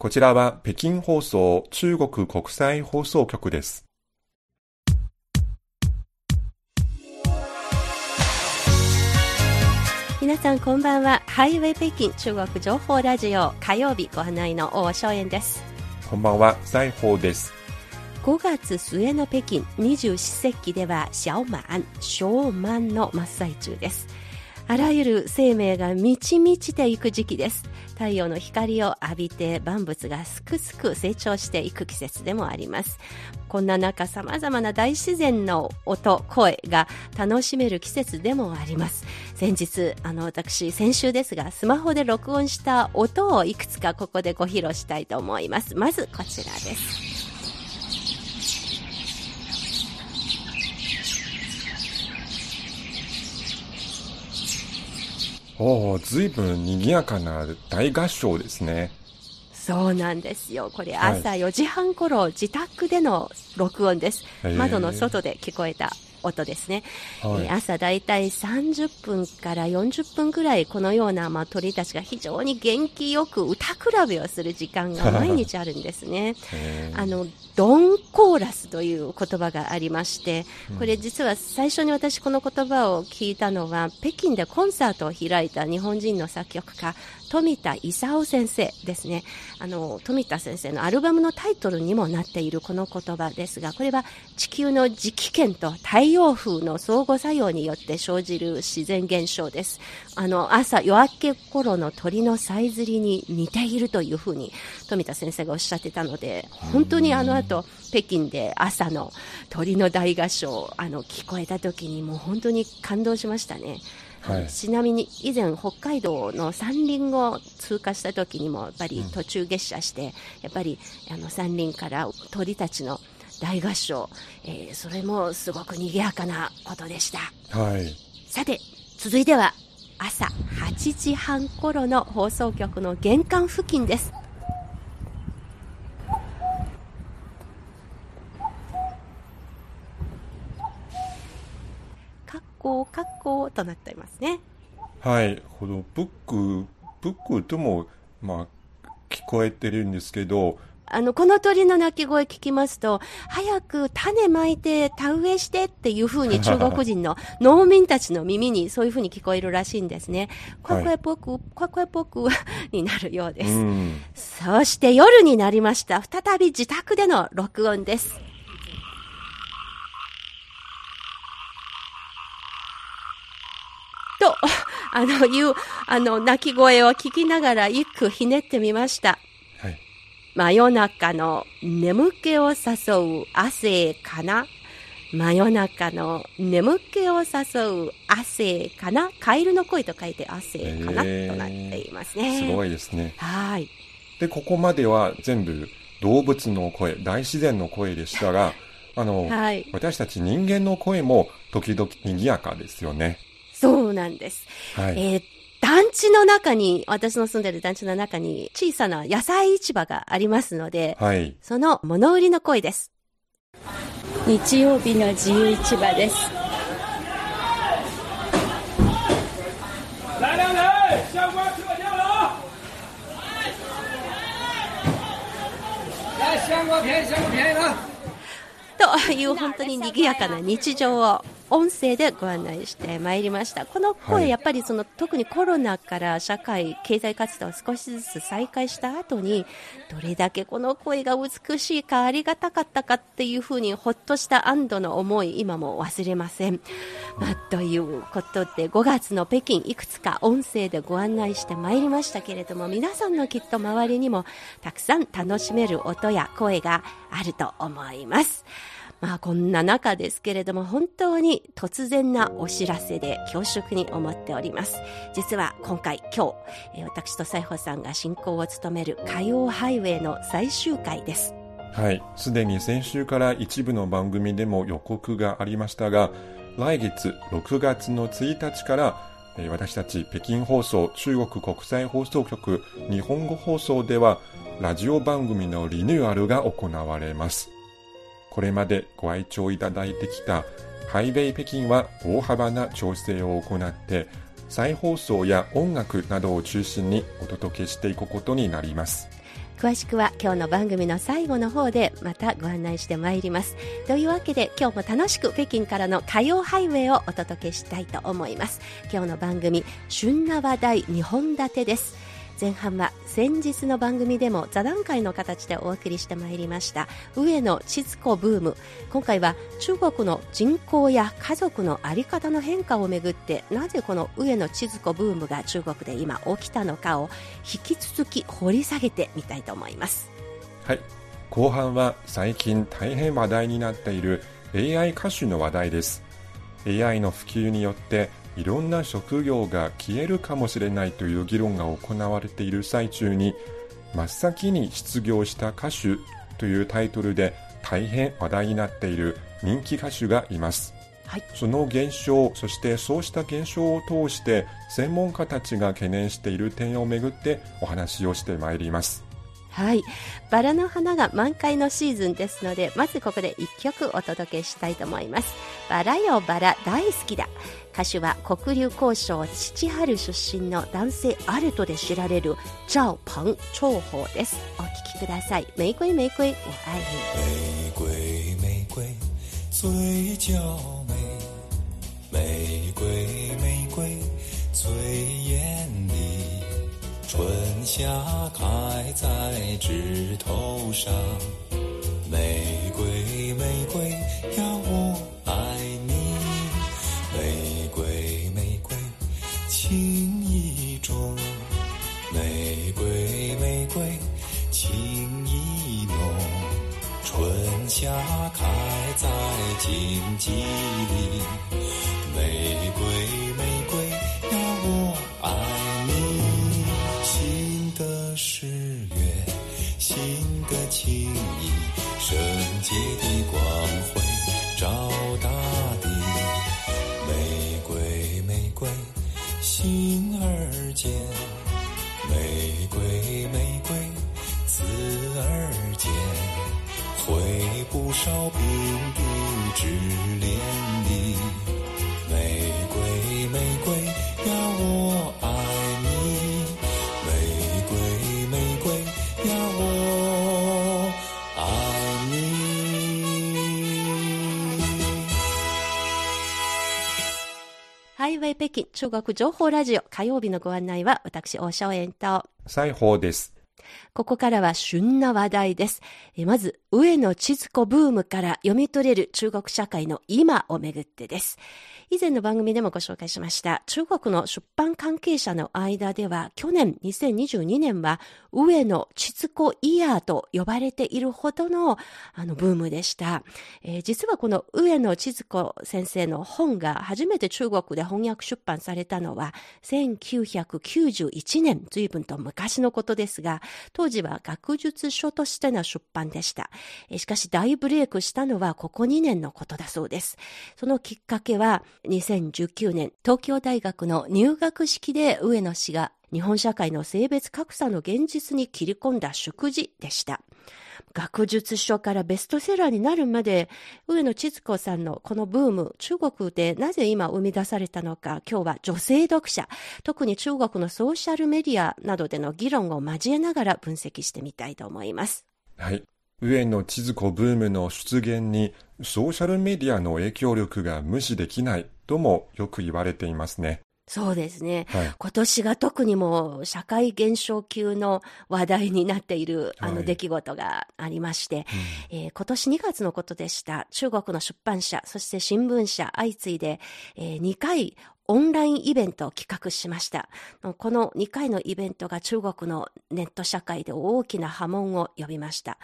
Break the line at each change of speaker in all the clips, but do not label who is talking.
こちらは北京放送中国国際放送局です。
皆さんこんばんは。ハイウェイ北京中国情報ラジオ火曜日ご案内の大正円です。
こんばんは、財宝です。
5月末の北京二十四節気では小満、小満の真っ最中です。あらゆる生命が満ち満ちていく時期です。太陽の光を浴びて万物がすくすく成長していく季節でもあります。こんな中さまざまな大自然の音声が楽しめる季節でもあります。先日あの私先週ですがスマホで録音した音をいくつかここでご披露したいと思います。まずこちらです。
おお、ずいぶん賑やかな大合唱ですね。
そうなんですよ。これ朝4時半頃、はい、自宅での録音です。窓の外で聞こえた音ですね、はい、朝だいたい30分から40分ぐらいこのような、まあ、鳥たちが非常に元気よく歌比べをする時間が 毎日あるんですね。あのドンコーラスという言葉がありましてこれ実は最初に私この言葉を聞いたのは北京でコンサートを開いた日本人の作曲家富田勲先生ですね。あの富田先生のアルバムのタイトルにもなっているこの言葉ですがこれは地球の磁気圏と太陽風の相互作用によって生じる自然現象ですあの朝夜明け頃の鳥のさえずりに似ているというふうに富田先生がおっしゃってたので本当にあの後北京で朝の鳥の大合唱あの聞こえた時にもう本当に感動しましたね。はい、ちなみに以前北海道の山林を通過した時にもやっぱり途中下車して、うん、やっぱりあの山林から鳥たちの大合唱、えー、それもすごく賑やかなことでした、
はい、
さて続いては朝8時半頃の放送局の玄関付近です。好格好となっていますね。
はい、このブック、ブックとも、まあ、聞こえてるんですけど、
あの、この鳥の鳴き声聞きますと、早く種まいて田植えしてっていうふうに中国人の農民たちの耳にそういうふうに聞こえるらしいんですね。ここえぽく、ここえぽくになるようです。そして夜になりました。再び自宅での録音です。と、あの、いう、あの、鳴き声を聞きながら一句ひねってみました。はい。真夜中の眠気を誘う汗かな？真夜中の眠気を誘う汗かな？カエルの声と書いて汗かな、となっていますね。
すごいですね。
はい。
で、ここまでは全部動物の声、大自然の声でしたが、あの、はい、私たち人間の声も時々賑やかですよね。
そうなんです。はい、えー団地の中に、私の住んでる団地の中に小さな野菜市場がありますので、はい、その物売りの声です。日曜日の自由市場です。来来来，相关车掉了。来，香瓜便宜，香瓜便宜了。という本当に賑やかな日常を音声でご案内してまいりました。この声、はい、やっぱりその特にコロナから社会、経済活動を少しずつ再開した後に、どれだけこの声が美しいかありがたかったかっていうふうにほっとした安堵の思い、今も忘れません。まあ、ということで、5月の北京いくつか音声でご案内してまいりましたけれども、皆さんのきっと周りにもたくさん楽しめる音や声があると思います。まあこんな中ですけれども本当に突然なお知らせで恐縮に思っております。実は今回今日、私と西穂さんが進行を務める火曜ハイウェイの最終回です。
はい、すでに先週から一部の番組でも予告がありましたが、来月6月の1日から私たち北京放送中国国際放送局日本語放送ではラジオ番組のリニューアルが行われます。これまでご愛聴いただいてきたハイウェイ北京は大幅な調整を行って再放送や音楽などを中心にお届けしていくことになります。
詳しくは今日の番組の最後の方でまたご案内してまいります。というわけで今日も楽しく北京からの歌謡ハイウェイをお届けしたいと思います。今日の番組旬な話題2本立てです。前半は先日の番組でも座談会の形でお送りしてまいりました上野千鶴子ブーム。今回は中国の人口や家族の在り方の変化をめぐってなぜこの上野千鶴子ブームが中国で今起きたのかを引き続き掘り下げてみたいと思います。
はい。後半は最近大変話題になっている AI 歌手の話題です。AI の普及によっていろんな職業が消えるかもしれないという議論が行われている最中に真っ先に失業した歌手というタイトルで大変話題になっている人気歌手がいます、はい、その現象そしてそうした現象を通して専門家たちが懸念している点をめぐってお話をしてまいります
はい。バラの花が満開のシーズンですので、まずここで一曲お届けしたいと思います。バラよバラ大好きだ。歌手は黒竜交渉父春出身の男性アルトで知られる赵鹏長宝です。お聴きください。玫瑰玫瑰我愛
你。玫瑰玫瑰最娇美。玫瑰玫瑰最。春夏开在枝头上，玫瑰玫瑰呀，我爱你。玫瑰玫瑰情意重，玫瑰玫瑰情意浓。春夏开在荆棘里，
ウェイ北京中国情報ラジオ火曜日のご案内は私、大正円と
西宝です。
ここからは旬な話題です。まず、上野千鶴子ブームから読み取れる中国社会の今をめぐってです。以前の番組でもご紹介しました、中国の出版関係者の間では、去年2022年は、上野千鶴子イヤーと呼ばれているほどの、あの、ブームでした。えー、実はこの上野千鶴子先生の本が初めて中国で翻訳出版されたのは、1991年、随分と昔のことですが、当時は学術書としての出版でした。しかし大ブレイクしたのはここ2年のことだそうです。そのきっかけは、2019年、東京大学の入学式で上野氏が日本社会の性別格差の現実に切り込んだ祝辞でした。学術書からベストセラーになるまで、上野千鶴子さんのこのブーム、中国でなぜ今生み出されたのか、今日は女性読者、特に中国のソーシャルメディアなどでの議論を交えながら分析してみたいと思います。
はい。上野千鶴子ブームの出現にソーシャルメディアの影響力が無視できないともよく言われていますね。
そうですね、はい、今年が特にも社会現象級の話題になっているあの出来事がありまして、はいうん、えー、今年2月のことでした。中国の出版社、そして新聞社相次いで、えー、2回オンラインイベントを企画しました。この2回のイベントが中国のネット社会で大きな波紋を呼びました。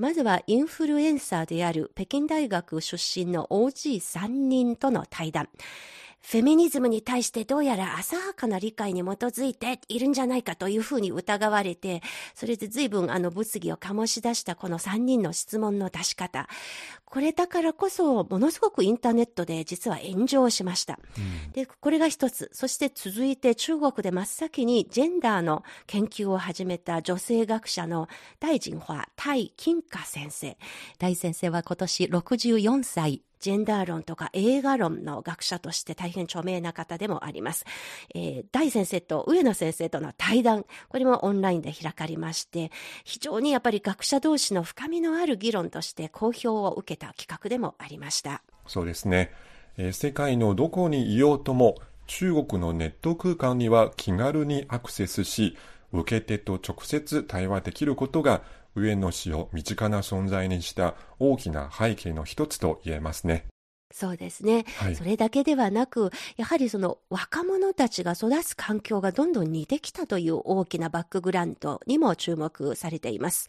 まずはインフルエンサーである北京大学出身の OG3 人との対談。フェミニズムに対してどうやら浅はかな理解に基づいているんじゃないかというふうに疑われて、それで随分あの物議を醸し出したこの3人の質問の出し方。これだからこそ、ものすごくインターネットで実は炎上しました。うん、で、これが一つ。そして続いて中国で真っ先にジェンダーの研究を始めた女性学者の大臣派、タイ・金華先生。大先生は今年64歳。ジェンダー論とか映画論の学者として大変著名な方でもあります。えー、大先生と上野先生との対談、これもオンラインで開かれまして、非常にやっぱり学者同士の深みのある議論として好評を受けた企画でもありました。
そうですね。えー、世界のどこにいようとも、中国のネット空間には気軽にアクセスし、受け手と直接対話できることが上野氏を身近な存在にした大きな背景の一つと言えますね。
そうですね、はい、それだけではなく、やはりその若者たちが育つ環境がどんどん似てきたという大きなバックグラウンドにも注目されています。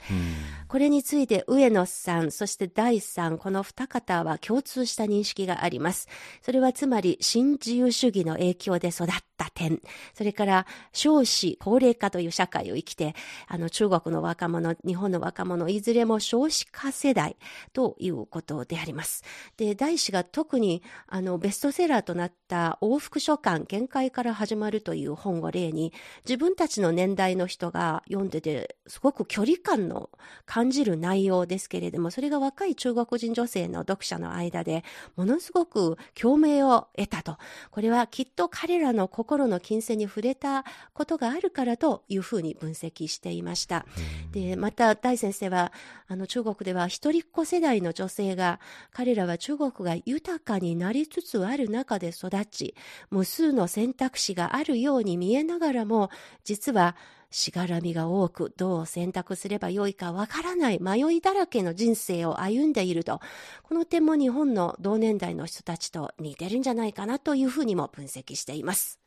これについて上野さん、そして大さん、この二方は共通した認識があります。それはつまり新自由主義の影響で育った点、それから少子高齢化という社会を生きて、あの中国の若者、日本の若者、いずれも少子化世代ということであります。で、大氏が特にあのベストセラーとなった往復書簡限界から始まるという本を例に自分たちの年代の人が読んでてすごく距離感の感じる内容ですけれどもそれが若い中国人女性の読者の間でものすごく共鳴を得たとこれはきっと彼らの心の金銭に触れたことがあるからというふうに分析していました。でまた大先生はあの中国では一人っ子世代の女性が彼らは中国が豊かになりつつある中で育ち、無数の選択肢があるように見えながらも、実はしがらみが多く、どう選択すればよいかわからない迷いだらけの人生を歩んでいると、この点も日本の同年代の人たちと似てるんじゃないかなというふうにも分析しています。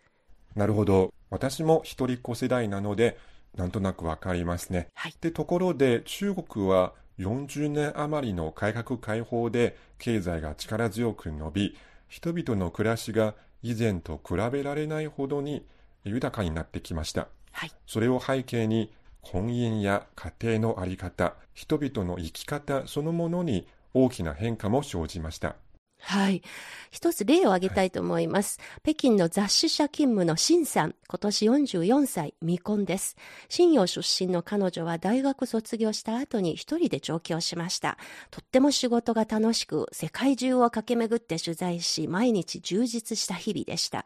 なるほど。私も一人っ子世代なので、なんとなくわかりますね。はい。で、ところで中国は40年余りの改革開放で経済が力強く伸び、人々の暮らしが以前と比べられないほどに豊かになってきました。はい、それを背景に婚姻や家庭の在り方、人々の生き方そのものに大きな変化も生じました。
はい。一つ例を挙げたいと思います。はい、北京の雑誌社勤務のシンさん、今年44歳、未婚です。新陽出身の彼女は大学卒業した後に一人で上京しました。とっても仕事が楽しく、世界中を駆け巡って取材し、毎日充実した日々でした。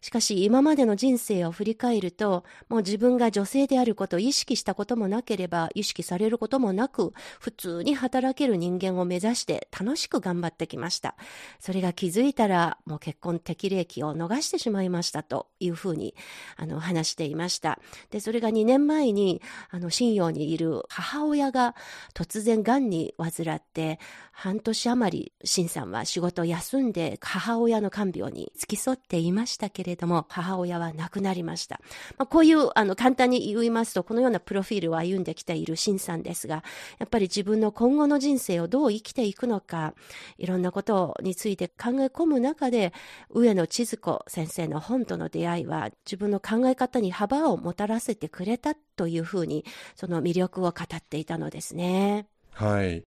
しかし今までの人生を振り返ると、もう自分が女性であることを意識したこともなければ、意識されることもなく、普通に働ける人間を目指して楽しく頑張ってきました。それが気づいたら、もう結婚適齢期を逃してしまいましたというふうに、あの、話していました。で、それが2年前に、あの、信用にいる母親が突然癌に患って、半年余り、新さんは仕事を休んで母親の看病に付き添っていましたけれどれども、母親は亡くなりました。まあ、こういう、あの、簡単に言いますと、このようなプロフィールを歩んできている新さんですが、やっぱり自分の今後の人生をどう生きていくのか、いろんなことについて考え込む中で、上野千鶴子先生の本との出会いは、自分の考え方に幅をもたらせてくれたというふうに、その魅力を語っていたのですね。
はい。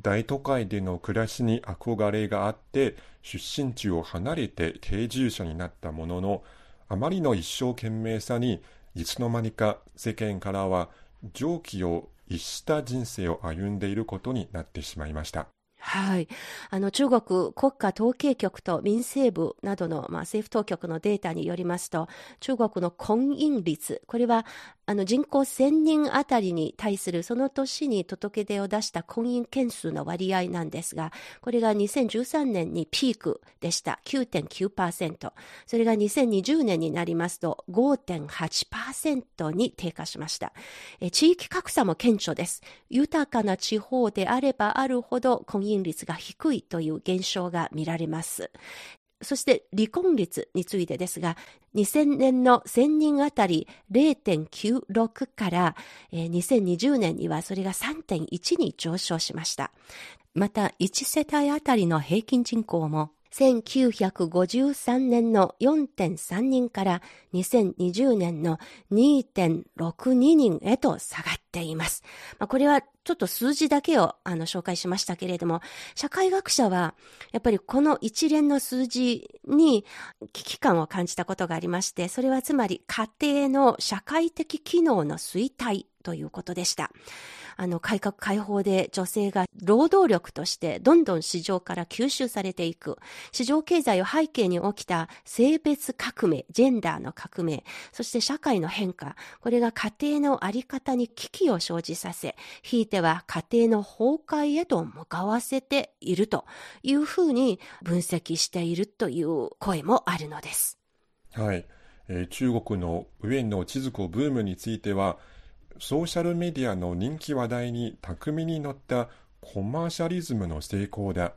大都会での暮らしに憧れがあって出身地を離れて定住者になったもののあまりの一生懸命さにいつの間にか世間からは常軌を逸した人生を歩んでいることになってしまいました。
はい。あの、中国国家統計局と民政部などの、まあ、政府当局のデータによりますと、中国の婚姻率、これはあの人口1000人あたりに対するその年に届け出を出した婚姻件数の割合なんですが、これが2013年にピークでした。9.9%。それが2020年になりますと5.8%に低下しました。え地域格差も顕著です。豊かな地方であればあるほど婚姻率が低いという現象が見られます。そして離婚率についてですが、2000年の1000人あたり0.96から、2020年にはそれが3.1に上昇しました。また、1世帯あたりの平均人口も1953年の4.3人から2020年の2.62人へと下がっっています。まあ、これはちょっと数字だけをあの紹介しましたけれども、社会学者はやっぱりこの一連の数字に危機感を感じたことがありまして、それはつまり家庭の社会的機能の衰退ということでした。あの、改革開放で女性が労働力としてどんどん市場から吸収されていく。市場経済を背景に起きた性別革命、ジェンダーの革命、そして社会の変化。これが家庭のあり方に危機を生じさせ、ひいては家庭の崩壊へと向かわせているというふうに分析しているという声もあるのです。
はい。えー、中国の上野千鶴子ブームについては、ソーシャルメディアの人気話題に巧みに乗ったコマーシャリズムの成功だ。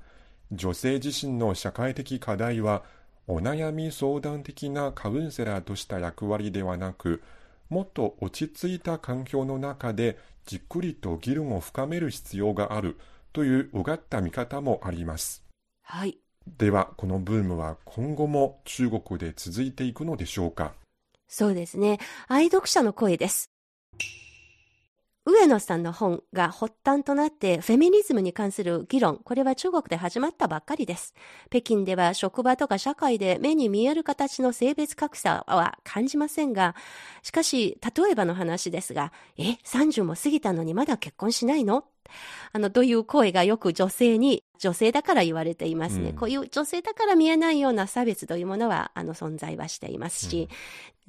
女性自身の社会的課題は、お悩み相談的なカウンセラーとした役割ではなく、もっと落ち着いた環境の中でじっくりと議論を深める必要があるといううがった見方もあります。
はい。
では、このブームは今後も中国で続いていくのでしょうか？
そうですね。愛読者の声です。上野さんの本が発端となってフェミニズムに関する議論、これは中国で始まったばっかりです。北京では職場とか社会で目に見える形の性別格差は感じませんが、しかし、例えばの話ですが、え、30も過ぎたのにまだ結婚しないの？あの、という声がよく女性に、女性だから言われていますね。うん、こういう女性だから見えないような差別というものは、あの、存在はしていますし、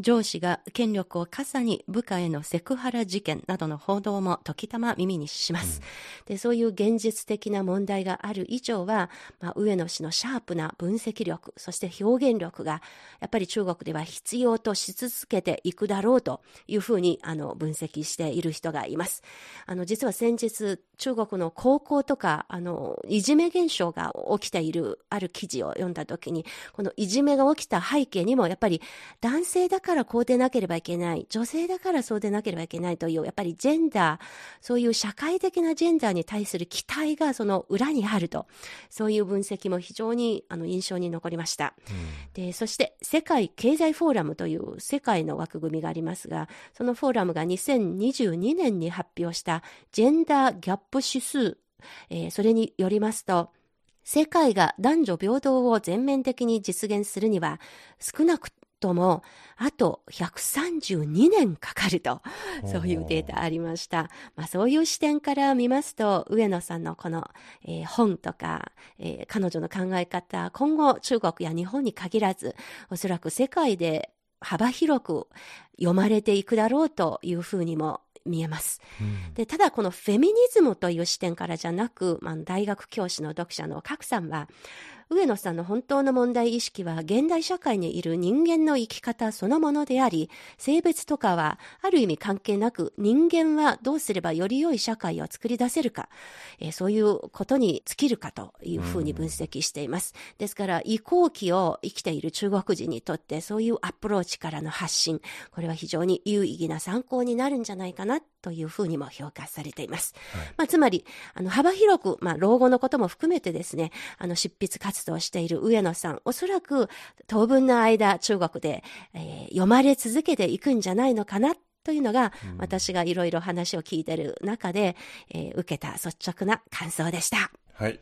上司が権力を傘に部下へのセクハラ事件などの報道も時たま耳にします。うん、でそういう現実的な問題がある以上は、まあ、上野氏のシャープな分析力、そして表現力が、やっぱり中国では必要とし続けていくだろうというふうに、あの、分析している人がいます。あの、実は先日、中国の高校とか、あの、いじめ現象が起きている、ある記事を読んだときに、このいじめが起きた背景にも、やっぱり男性だからこうでなければいけない、女性だからそうでなければいけないという、やっぱりジェンダー、そういう社会的なジェンダーに対する期待がその裏にあると、そういう分析も非常にあの印象に残りました。うん、で、そして世界経済フォーラムという世界の枠組みがありますが、そのフォーラムが2022年に発表したジェンダーギャップ指数、えー、それによりますと、世界が男女平等を全面的に実現するには、少なくとも、あと132年かかると、そういうデータありました。まあそういう視点から見ますと、上野さんのこの、えー、本とか、えー、彼女の考え方、今後中国や日本に限らず、おそらく世界で幅広く読まれていくだろうというふうにも見えます。うん、でただこのフェミニズムという視点からじゃなく、まあ、大学教師の読者の賀来さんは上野さんの本当の問題意識は現代社会にいる人間の生き方そのものであり、性別とかはある意味関係なく人間はどうすればより良い社会を作り出せるか、えー、そういうことに尽きるかというふうに分析しています。ですから移行期を生きている中国人にとってそういうアプローチからの発信、これは非常に有意義な参考になるんじゃないかなというふうにも評価されています。はい、まあ、つまり、あの、幅広く、まあ、老後のことも含めてですね、あの、執筆活動している上野さん、おそらく当分の間、中国で、えー、読まれ続けていくんじゃないのかなというのが、うん、私がいろいろ話を聞いている中で、えー、受けた率直な感想でした。
はい。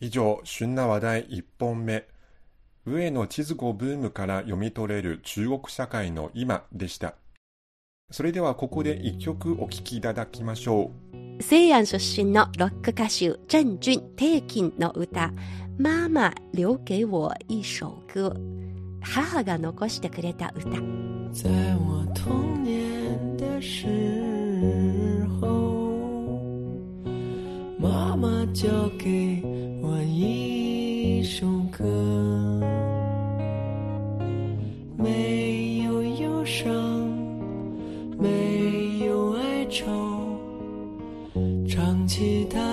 以上、旬な話題1本目。上野地図語ブームから読み取れる中国社会の今でした。それではここで一曲お聴きいただきましょ
う。西安出身のロック歌手、郑钧、テキンの歌、ママ留给我一首歌。母が残してくれた歌。在我童年的时候，妈妈教给我一首歌，没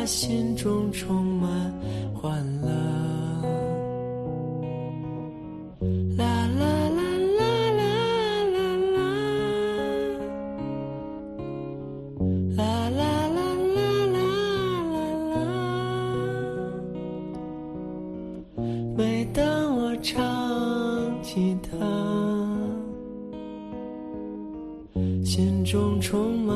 心中充满欢乐。啦啦啦啦啦啦啦，啦啦啦啦啦啦。每当我唱起它，心中充满。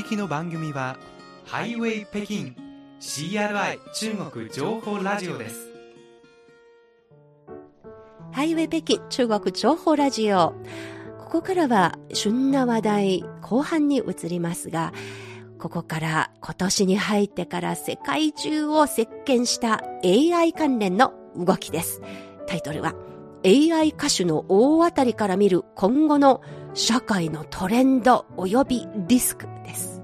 聞きの番組はハイウェイ北京 CRI 中国情報ラジオです
ハイウェイ北京中国情報ラジオ。ここからは旬な話題後半に移りますが、ここから今年に入ってから世界中を席巻した AI 関連の動きです。タイトルは AI 歌手の大当たりから見る今後の社会のトレンド及びリスクです。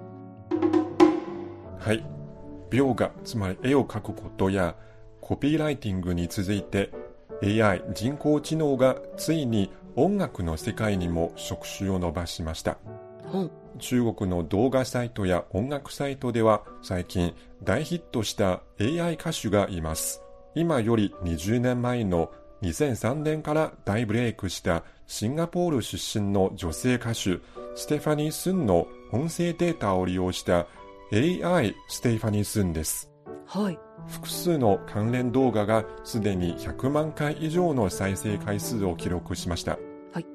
はい。描画、つまり絵を描くことやコピーライティングに続いて AI 人工知能がついに音楽の世界にも触手を伸ばしました。
うん
中国の動画サイトや音楽サイトでは最近大ヒットした AI 歌手がいます。今より20年前の2003年から大ブレイクしたシンガポール出身の女性歌手ステファニー・スンの音声データを利用した AI ステファニー・スンです。
はい。
複数の関連動画がすでに100万回以上の再生回数を記録しました。
はい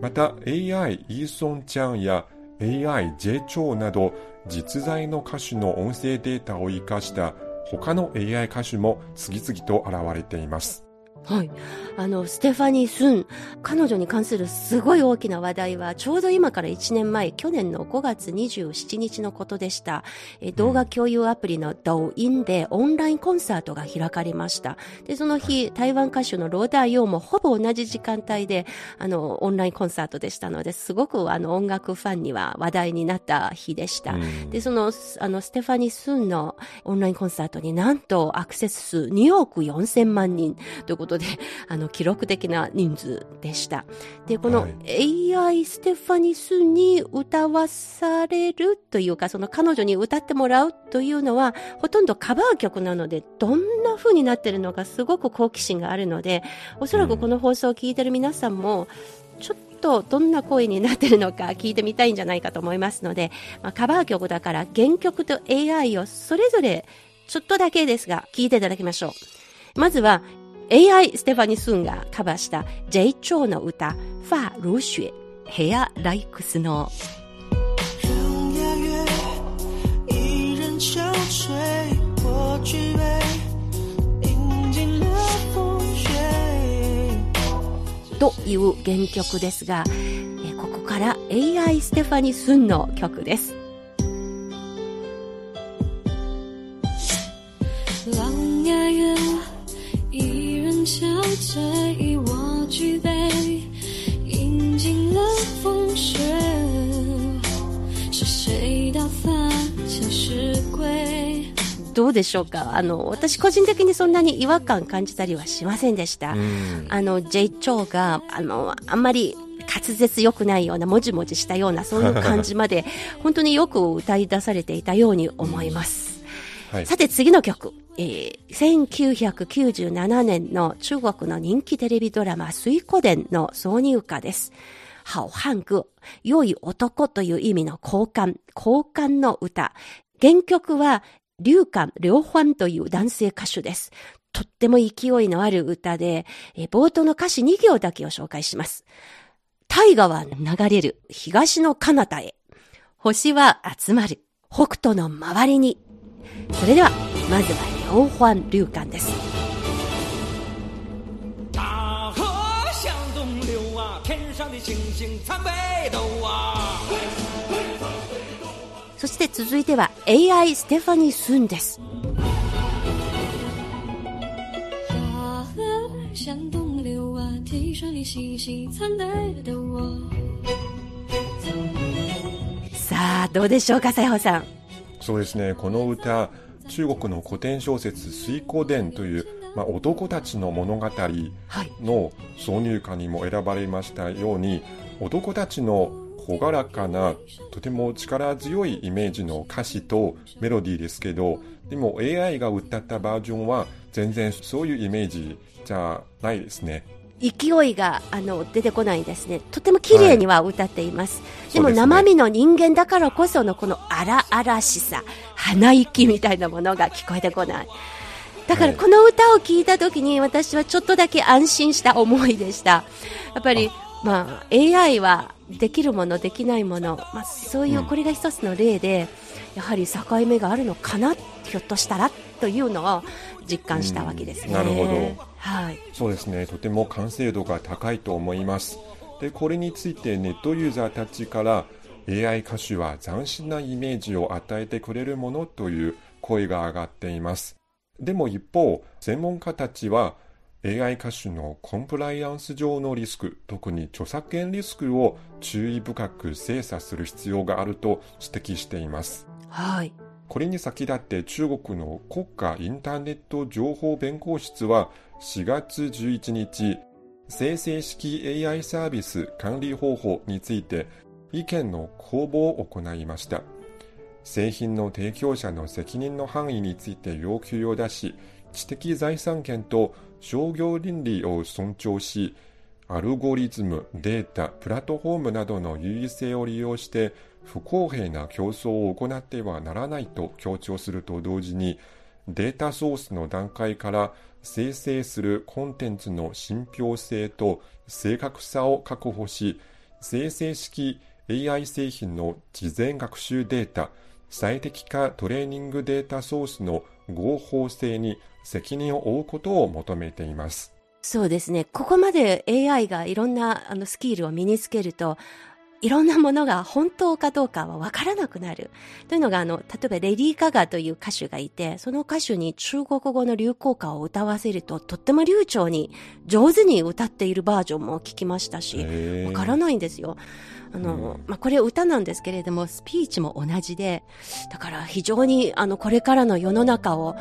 また AI イーソンちゃんや AI ジェイチョウなど実在の歌手の音声データを活かした他の AI 歌手も次々と現れています。
はい。あの、ステファニー・スン、彼女に関するすごい大きな話題は、ちょうど今から1年前、去年の5月27日のことでした。え動画共有アプリの抖音でオンラインコンサートが開かれました。で、その日、台湾歌手のローダー・ヨーもほぼ同じ時間帯で、あの、オンラインコンサートでしたので、すごくあの、音楽ファンには話題になった日でした。
うん
で、その、あの、ステファニー・スンのオンラインコンサートになんとアクセス数2億4千万人ということで、あの、記録的な人数でした。で、この
はい
AI ステファニスに歌わされるというか、その彼女に歌ってもらうというのは、ほとんどカバー曲なので、どんな風になってるのかすごく好奇心があるので、おそらくこの放送を聞いてる皆さんも、ちょっとどんな声になってるのか聞いてみたいんじゃないかと思いますので、まあ、カバー曲だから原曲と AI をそれぞれちょっとだけですが聞いていただきましょう。まずは AI ステファニスンがカバーした J チョウの歌、ファー・ルシュエ、ヘア・ライク・スノー。
让夜月一人憔悴，我具备饮尽了风雪。
という原曲ですが、えここから AI ステファニスンの曲です。
一人憔悴，我举杯，饮尽了风雪。是谁打翻旧时归？
どうでしょうか？あの、私個人的にそんなに違和感感じたりはしませんでした。
うん
あの、J チョウが、あの、あんまり滑舌良くないような、もじもじしたような、そういう感じまで、本当によく歌い出されていたように思います。
はい。
さて次の曲。えー、1997年の中国の人気テレビドラマ、水湖伝の挿入歌です。好汉歌、良い男という意味の交換、交換の歌。原曲は、劉漢、両欢という男性歌手です。とっても勢いのある歌で、えー冒頭の歌詞2行だけを紹介します。大河は流れる東の彼方へ。星は集まる北斗の周りに。それでは、まずは両欢劉漢です。
大河向东流啊，天上的
的星星参北斗啊！
そして続いては AI ステファニー・スンです。
花儿向东流啊，提水里细细参北斗啊。
さあ、どうでしょうか、さやほさん。
そうですね、この歌、中国の古典小説、水光伝という、まあ、男たちの物語
はい。
の挿入歌にも選ばれましたように、男たちの朗らかな、とても力強いイメージの歌詞とメロディーですけど、でも AI が歌ったバージョンは全然そういうイメージじゃないですね。
勢いがあの出てこないんですね。とても綺麗には歌っています。でも
そうですね
生身の人間だからこそのこの荒々しさ、鼻息みたいなものが聞こえてこない。だから
はい
この歌を聴いた時に私はちょっとだけ安心した思いでした。やっぱり、まあ AI はできるものできないもの、まあそういう
うん
これが一つの例で、やはり境目があるのかな、ひょっとしたらというのを実感したわけですね。
うんなるほど
はい。
そうですね、とても完成度が高いと思います。で、これについてネットユーザーたちから AI 歌手は斬新なイメージを与えてくれるものという声が上がっています。でも一方、専門家たちは AI 歌手のコンプライアンス上のリスク、特に著作権リスクを注意深く精査する必要があると指摘しています。
はい。
これに先立って中国の国家インターネット情報弁公室は4月11日、生成式 AI サービス管理方法について意見の公募を行いました。製品の提供者の責任の範囲について要求を出し、知的財産権と商業倫理を尊重し、アルゴリズム、データ、プラットフォームなどの優位性を利用して不公平な競争を行ってはならないと強調すると同時に、データソースの段階から生成するコンテンツの信憑性と正確さを確保し、生成式 AI 製品の事前学習データ、最適化トレーニングデータソースの合法性に責任を負うことを求めています。
そうですね。ここまで AI がいろんなあのスキルを身につけると、いろんなものが本当かどうかはわからなくなる。というのが、あの、例えばレディー・ガガという歌手がいて、その歌手に中国語の流行歌を歌わせると、とっても流暢に、上手に歌っているバージョンも聞きましたし、わからないんですよ。あの、まあ、これ歌なんですけれども、スピーチも同じで、だから非常に、あの、これからの世の中を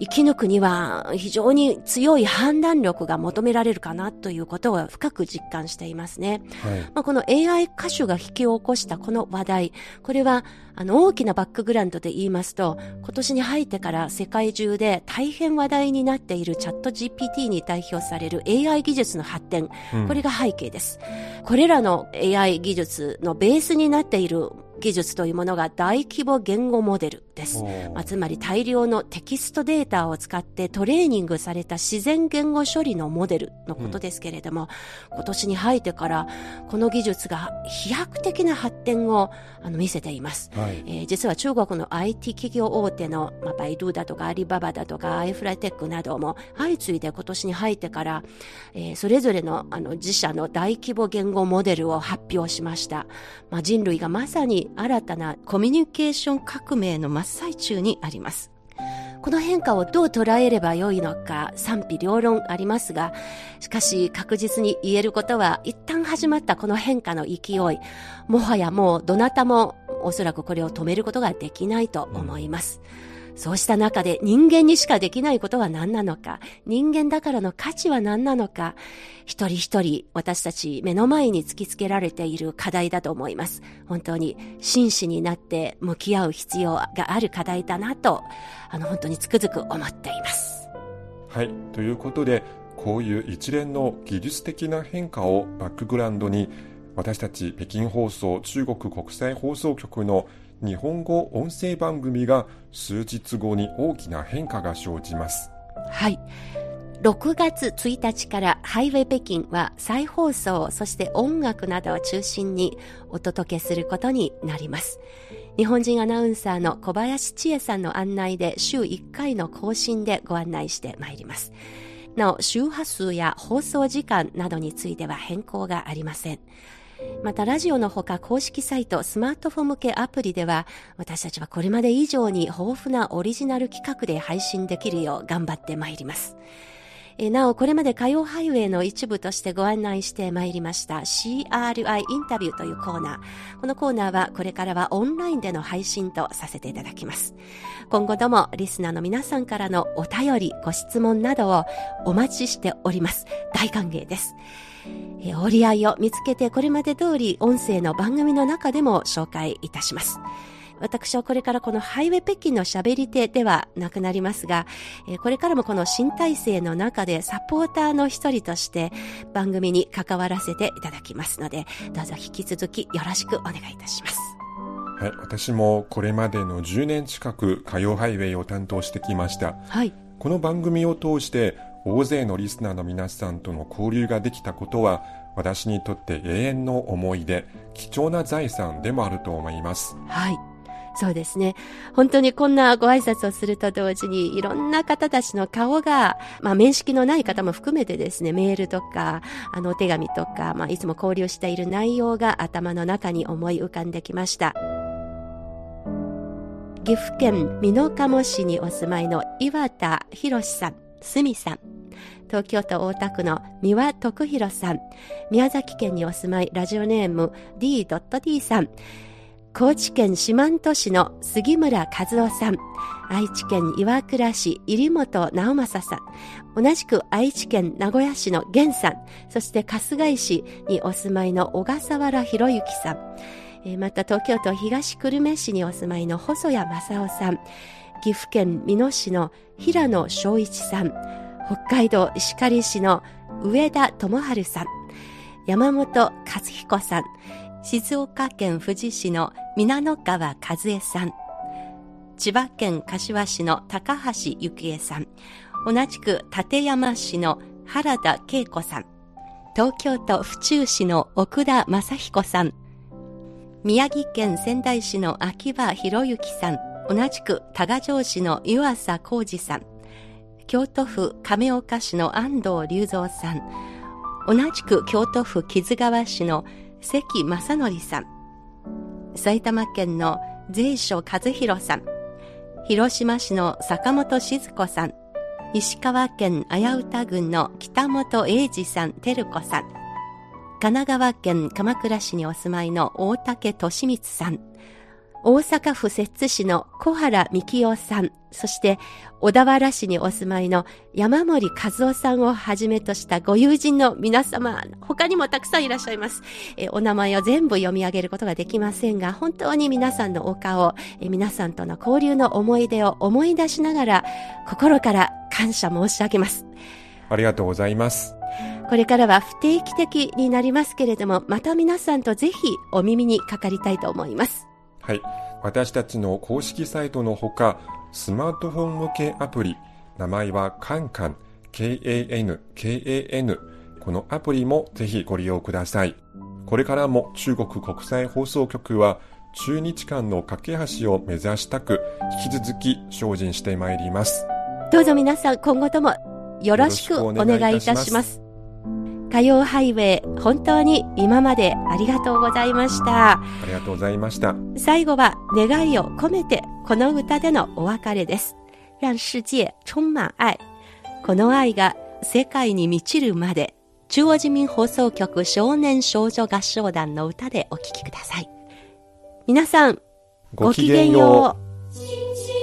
生き抜くには、非常に強い判断力が求められるかなということを深く実感していますね。
はい。
まあ、この AI 歌手が引き起こしたこの話題、これはあの大きなバックグラウンドで言いますと、今年に入ってから世界中で大変話題になっているチャット GPT に代表される AI 技術の発展、
うん
これが背景です。これらの AI 技術のベースになっている技術というものが大規模言語モデルです。まあ、つまり大量のテキストデータを使ってトレーニングされた自然言語処理のモデルのことですけれども、今年に入ってからこの技術が飛躍的な発展をあの見せています。
はい。
えー実は中国の IT 企業大手の、まあ、バイドゥだとかアリババだとかアイフライテックなども相次いで今年に入ってから、えーそれぞれのあの自社の大規模言語モデルを発表しました。まあ、人類がまさに新たなコミュニケーション革命の真っ最中にあります。この変化をどう捉えればよいのか賛否両論ありますが、しかし確実に言えることは一旦始まったこの変化の勢い、もはやもうどなたもおそらくこれを止めることができないと思います。そうした中で人間にしかできないことは何なのか、人間だからの価値は何なのか、一人一人私たち目の前に突きつけられている課題だと思います。本当に真摯になって向き合う必要がある課題だなと、あの本当につくづく思っています。
はい。ということで、こういう一連の技術的な変化をバックグラウンドに、私たち北京放送中国国際放送局の日本語音声番組が数日後に大きな変化が生じます。
はい。6月1日からハイウェイ北京は再放送、そして音楽などを中心にお届けすることになります。日本人アナウンサーの小林千恵さんの案内で週1回の更新でご案内してまいります。なお、周波数や放送時間などについては変更がありません。またラジオのほか公式サイトスマートフォン向けアプリでは私たちはこれまで以上に豊富なオリジナル企画で配信できるよう頑張ってまいります。えなお、これまで火曜ハイウェイの一部としてご案内してまいりました CRI インタビューというコーナー。このコーナーはこれからはオンラインでの配信とさせていただきます。今後ともリスナーの皆さんからのお便り、ご質問などをお待ちしております。大歓迎です。折り合いを見つけてこれまで通り音声の番組の中でも紹介いたします。私はこれからこのハイウェイ北京の喋り手ではなくなりますが、これからもこの新体制の中でサポーターの一人として番組に関わらせていただきますので、どうぞ引き続きよろしくお願いいたします。
はい、私もこれまでの10年近く火曜ハイウェイを担当してきました。はい。この番組を通して大勢のリスナーの皆さんとの交流ができたことは私にとって永遠の思い出貴重な財産でもあると思います
はいそうですね。本当にこんなご挨拶をすると同時に、いろんな方たちの顔が、まあ、面識のない方も含めてですね、メールとか、あの、お手紙とか、まあ、いつも交流している内容が頭の中に思い浮かんできました。岐阜県美濃加茂市にお住まいの岩田博さん。すみさん、東京都大田区の三輪徳弘さん、宮崎県にお住まいラジオネーム D.D さん、高知県四万十市の杉村和夫さん、愛知県岩倉市入本直正さん、同じく愛知県名古屋市の源さん、そして春日井市にお住まいの小笠原博之さん、また東京都東久留米市にお住まいの細谷正夫さん、岐阜県美濃市の平野翔一さん、北海道石狩市の上田智春さん、山本和彦さん、静岡県富士市の皆野川和恵さん、千葉県柏市の高橋幸恵さん、同じく立山市の原田恵子さん、東京都府中市の奥田正彦さん、宮城県仙台市の秋葉博之さん、同じく多賀城市の湯浅浩二さん、京都府亀岡市の安藤隆三さん、同じく京都府木津川市の関正則さん、埼玉県の税所和弘さん、広島市の坂本静子さん、石川県綾歌郡の北本英二さん、照子さん、神奈川県鎌倉市にお住まいの大竹利光さん、大阪府摂津市の小原幹夫さん、そして小田原市にお住まいの山森和夫さんをはじめとしたご友人の皆様、他にもたくさんいらっしゃいます。えお名前を全部読み上げることができませんが、本当に皆さんのお顔、え皆さんとの交流の思い出を思い出しながら、心から感謝申し上げます。
ありがとうございます。
これからは不定期的になりますけれども、また皆さんとぜひお耳にかかりたいと思います。
はい。私たちの公式サイトのほか、スマートフォン向けアプリ、名前はカンカン、K-A-N、K-A-N。このアプリもぜひご利用ください。これからも中国国際放送局は中日間の架け橋を目指したく、引き続き精進してまいります。
どうぞ皆さん今後ともよろしくお願いいたします。火曜ハイウェイ、本当に今までありがとうございました。
ありがとうございました。
最後は願いを込めて、この歌でのお別れです。让世界充满愛。この愛が世界に満ちるまで、中央人民放送局少年少女合唱団の歌でお聴きください。皆さん、ごきげんよう。